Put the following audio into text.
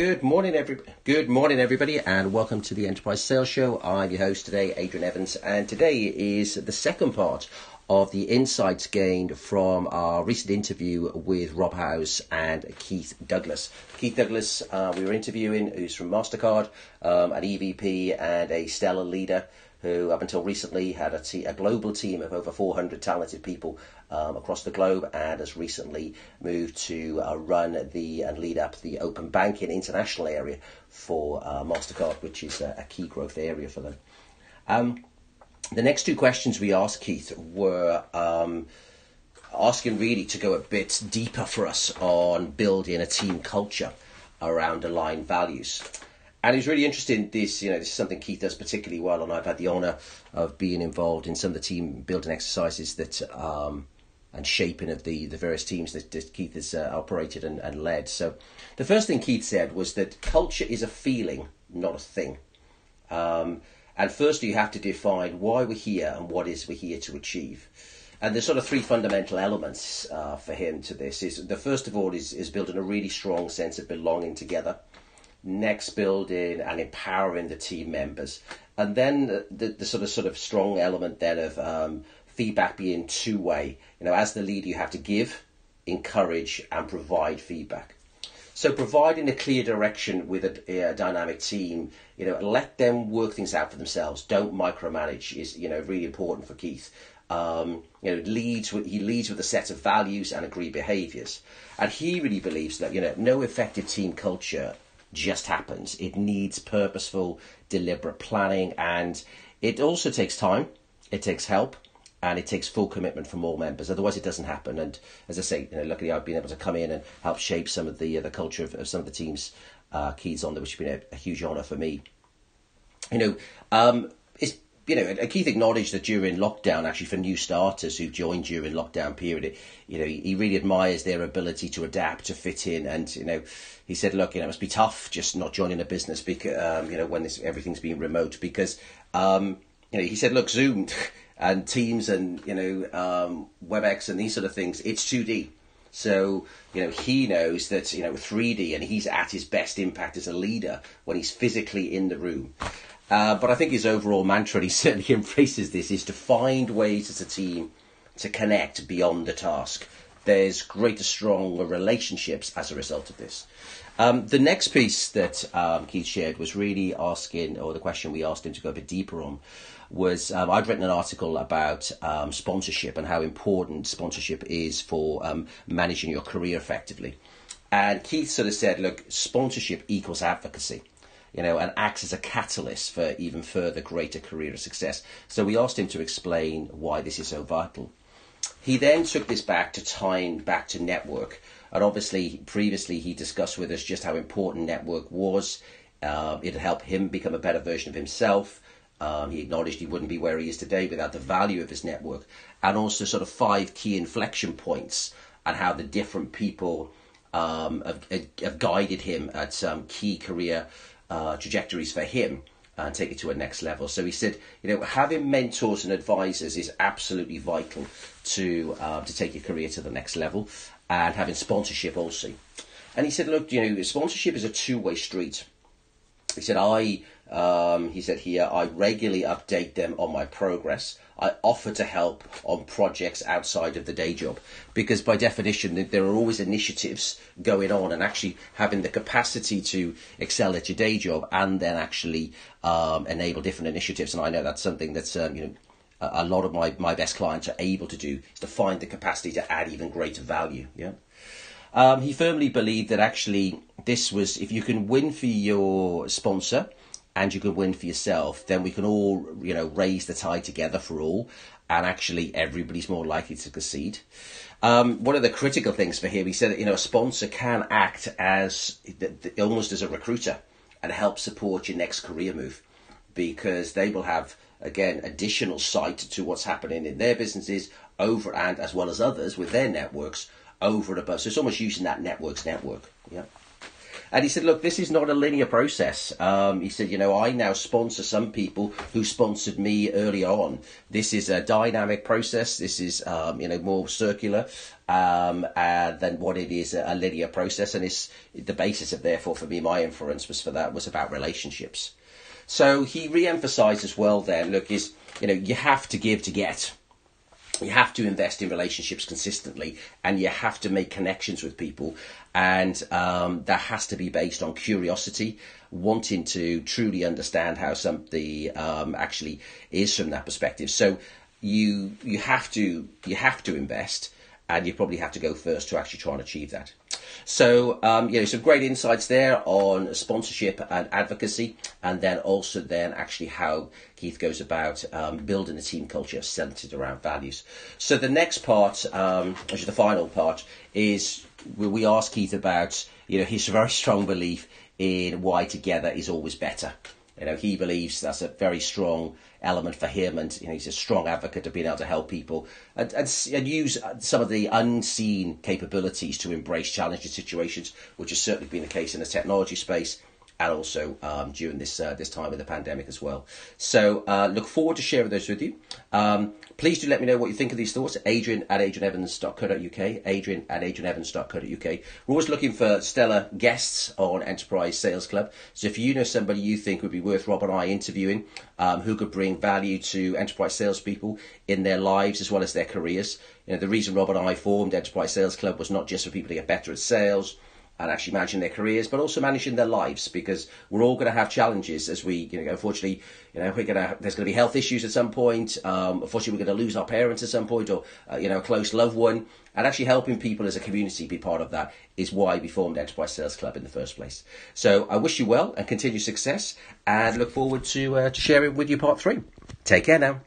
Good morning, every good morning, everybody, and welcome to the Enterprise Sales Show. I'm your host today, Adrian Evans, and today is the second part of the insights gained from our recent interview with Rob House and Keith Douglas. Keith Douglas, uh, we were interviewing, who's from Mastercard, um, an EVP and a stellar leader who up until recently had a, te- a global team of over 400 talented people um, across the globe and has recently moved to uh, run the and lead up the open banking international area for uh, MasterCard, which is a, a, key growth area for them. Um, the next two questions we asked Keith were um, asking really to go a bit deeper for us on building a team culture around aligned values. And it was really interesting. This, you know, this is something Keith does particularly well, and I've had the honour of being involved in some of the team building exercises that um, and shaping of the, the various teams that, that Keith has uh, operated and, and led. So, the first thing Keith said was that culture is a feeling, not a thing. Um, and firstly, you have to define why we're here and what is we're here to achieve. And there's sort of three fundamental elements uh, for him to this. Is the first of all is, is building a really strong sense of belonging together next building and empowering the team members. And then the, the, the sort of sort of strong element then of um, feedback being two way. You know, as the leader, you have to give, encourage, and provide feedback. So providing a clear direction with a, a, dynamic team, you know, let them work things out for themselves. Don't micromanage is you know really important for Keith. Um, you know, leads with, he leads with a set of values and agreed behaviours, and he really believes that you know no effective team culture just happens. It needs purposeful, deliberate planning, and it also takes time, it takes help, and it takes full commitment from all members. Otherwise, it doesn't happen. And as I say, you know, luckily I've been able to come in and help shape some of the uh, the culture of, of, some of the teams' uh, keys on there, which has been a, a huge honour for me. You know, um, you know, Keith acknowledged that during lockdown, actually for new starters who've joined during lockdown period, you know, he really admires their ability to adapt, to fit in, and you know, he said, look, you know, it must be tough just not joining a business because um, you know when this, everything's being remote because um, you know he said, look, Zoom and Teams and you know um, WebEx and these sort of things, it's two D. So, you know, he knows that, you know, 3D and he's at his best impact as a leader when he's physically in the room. Uh, but I think his overall mantra, and he certainly embraces this, is to find ways as a team to connect beyond the task. There's greater, stronger relationships as a result of this. Um, the next piece that um, Keith shared was really asking, or the question we asked him to go a bit deeper on, was um, I'd written an article about um, sponsorship and how important sponsorship is for um, managing your career effectively. And Keith sort of said, look, sponsorship equals advocacy you know, and acts as a catalyst for even further greater career success. So we asked him to explain why this is so vital. He then took this back to tying back to network. And obviously, previously he discussed with us just how important network was. Uh, it helped him become a better version of himself. Um, he acknowledged he wouldn't be where he is today without the value of his network. And also, sort of five key inflection points and how the different people um, have, have, guided him at some key career uh, trajectories for him and take it to a next level. So he said, you know, having mentors and advisors is absolutely vital to um, to take your career to the next level, and having sponsorship also. And he said, look, you know, sponsorship is a two way street. He said, I, um, he said here, I regularly update them on my progress. I offer to help on projects outside of the day job because, by definition, there are always initiatives going on, and actually having the capacity to excel at your day job and then actually um, enable different initiatives. And I know that's something that's um, you know a lot of my, my best clients are able to do is to find the capacity to add even greater value. Yeah. Um, he firmly believed that actually this was if you can win for your sponsor and you can win for yourself, then we can all, you know, raise the tide together for all, and actually everybody's more likely to succeed. Um, one of the critical things for him, he said that you know a sponsor can act as almost as a recruiter and help support your next career move because they will have again additional sight to what's happening in their businesses over and as well as others with their networks over and above. So it's almost using that network's network. Yeah. And he said, look, this is not a linear process. Um, he said, you know, I now sponsor some people who sponsored me early on. This is a dynamic process. This is, um, you know, more circular um, uh, than what it is a, a linear process. And it's the basis of, therefore, for me, my inference was for that was about relationships. So he re-emphasized as well. Then, look, is you know, you have to give to get you have to invest in relationships consistently and you have to make connections with people and um, that has to be based on curiosity wanting to truly understand how something um, actually is from that perspective so you you have to you have to invest and you probably have to go first to actually try and achieve that. So, um, you know, some great insights there on sponsorship and advocacy, and then also then actually how Keith goes about um, building a team culture centered around values. So the next part, um, which is the final part, is we ask Keith about, you know, his very strong belief in why together is always better. You know, he believes that's a very strong element for him, and you know, he's a strong advocate of being able to help people. And, and, and use uh, some of the unseen capabilities to embrace challenging situations, which has certainly been the case in the technology space and also um, during this uh, this time of the pandemic as well. So uh, look forward to sharing those with you. Um, please do let me know what you think of these thoughts. Adrian at adrianevans.co.uk. Adrian at adrianevans.co.uk. We're always looking for stellar guests on Enterprise Sales Club. So if you know somebody you think would be worth Rob and I interviewing, um, who could bring value to enterprise salespeople in their lives as well as their careers. You know, the reason Rob and I formed Enterprise Sales Club was not just for people to get better at sales and actually managing their careers, but also managing their lives because we're all going to have challenges as we, you know, unfortunately, you know, we're going to, there's going to be health issues at some point. Um, unfortunately, we're going to lose our parents at some point or, uh, you know, a close loved one. And actually helping people as a community be part of that is why we formed Enterprise Sales Club in the first place. So I wish you well and continued success and look forward to, uh, to sharing with you part three. Take care now.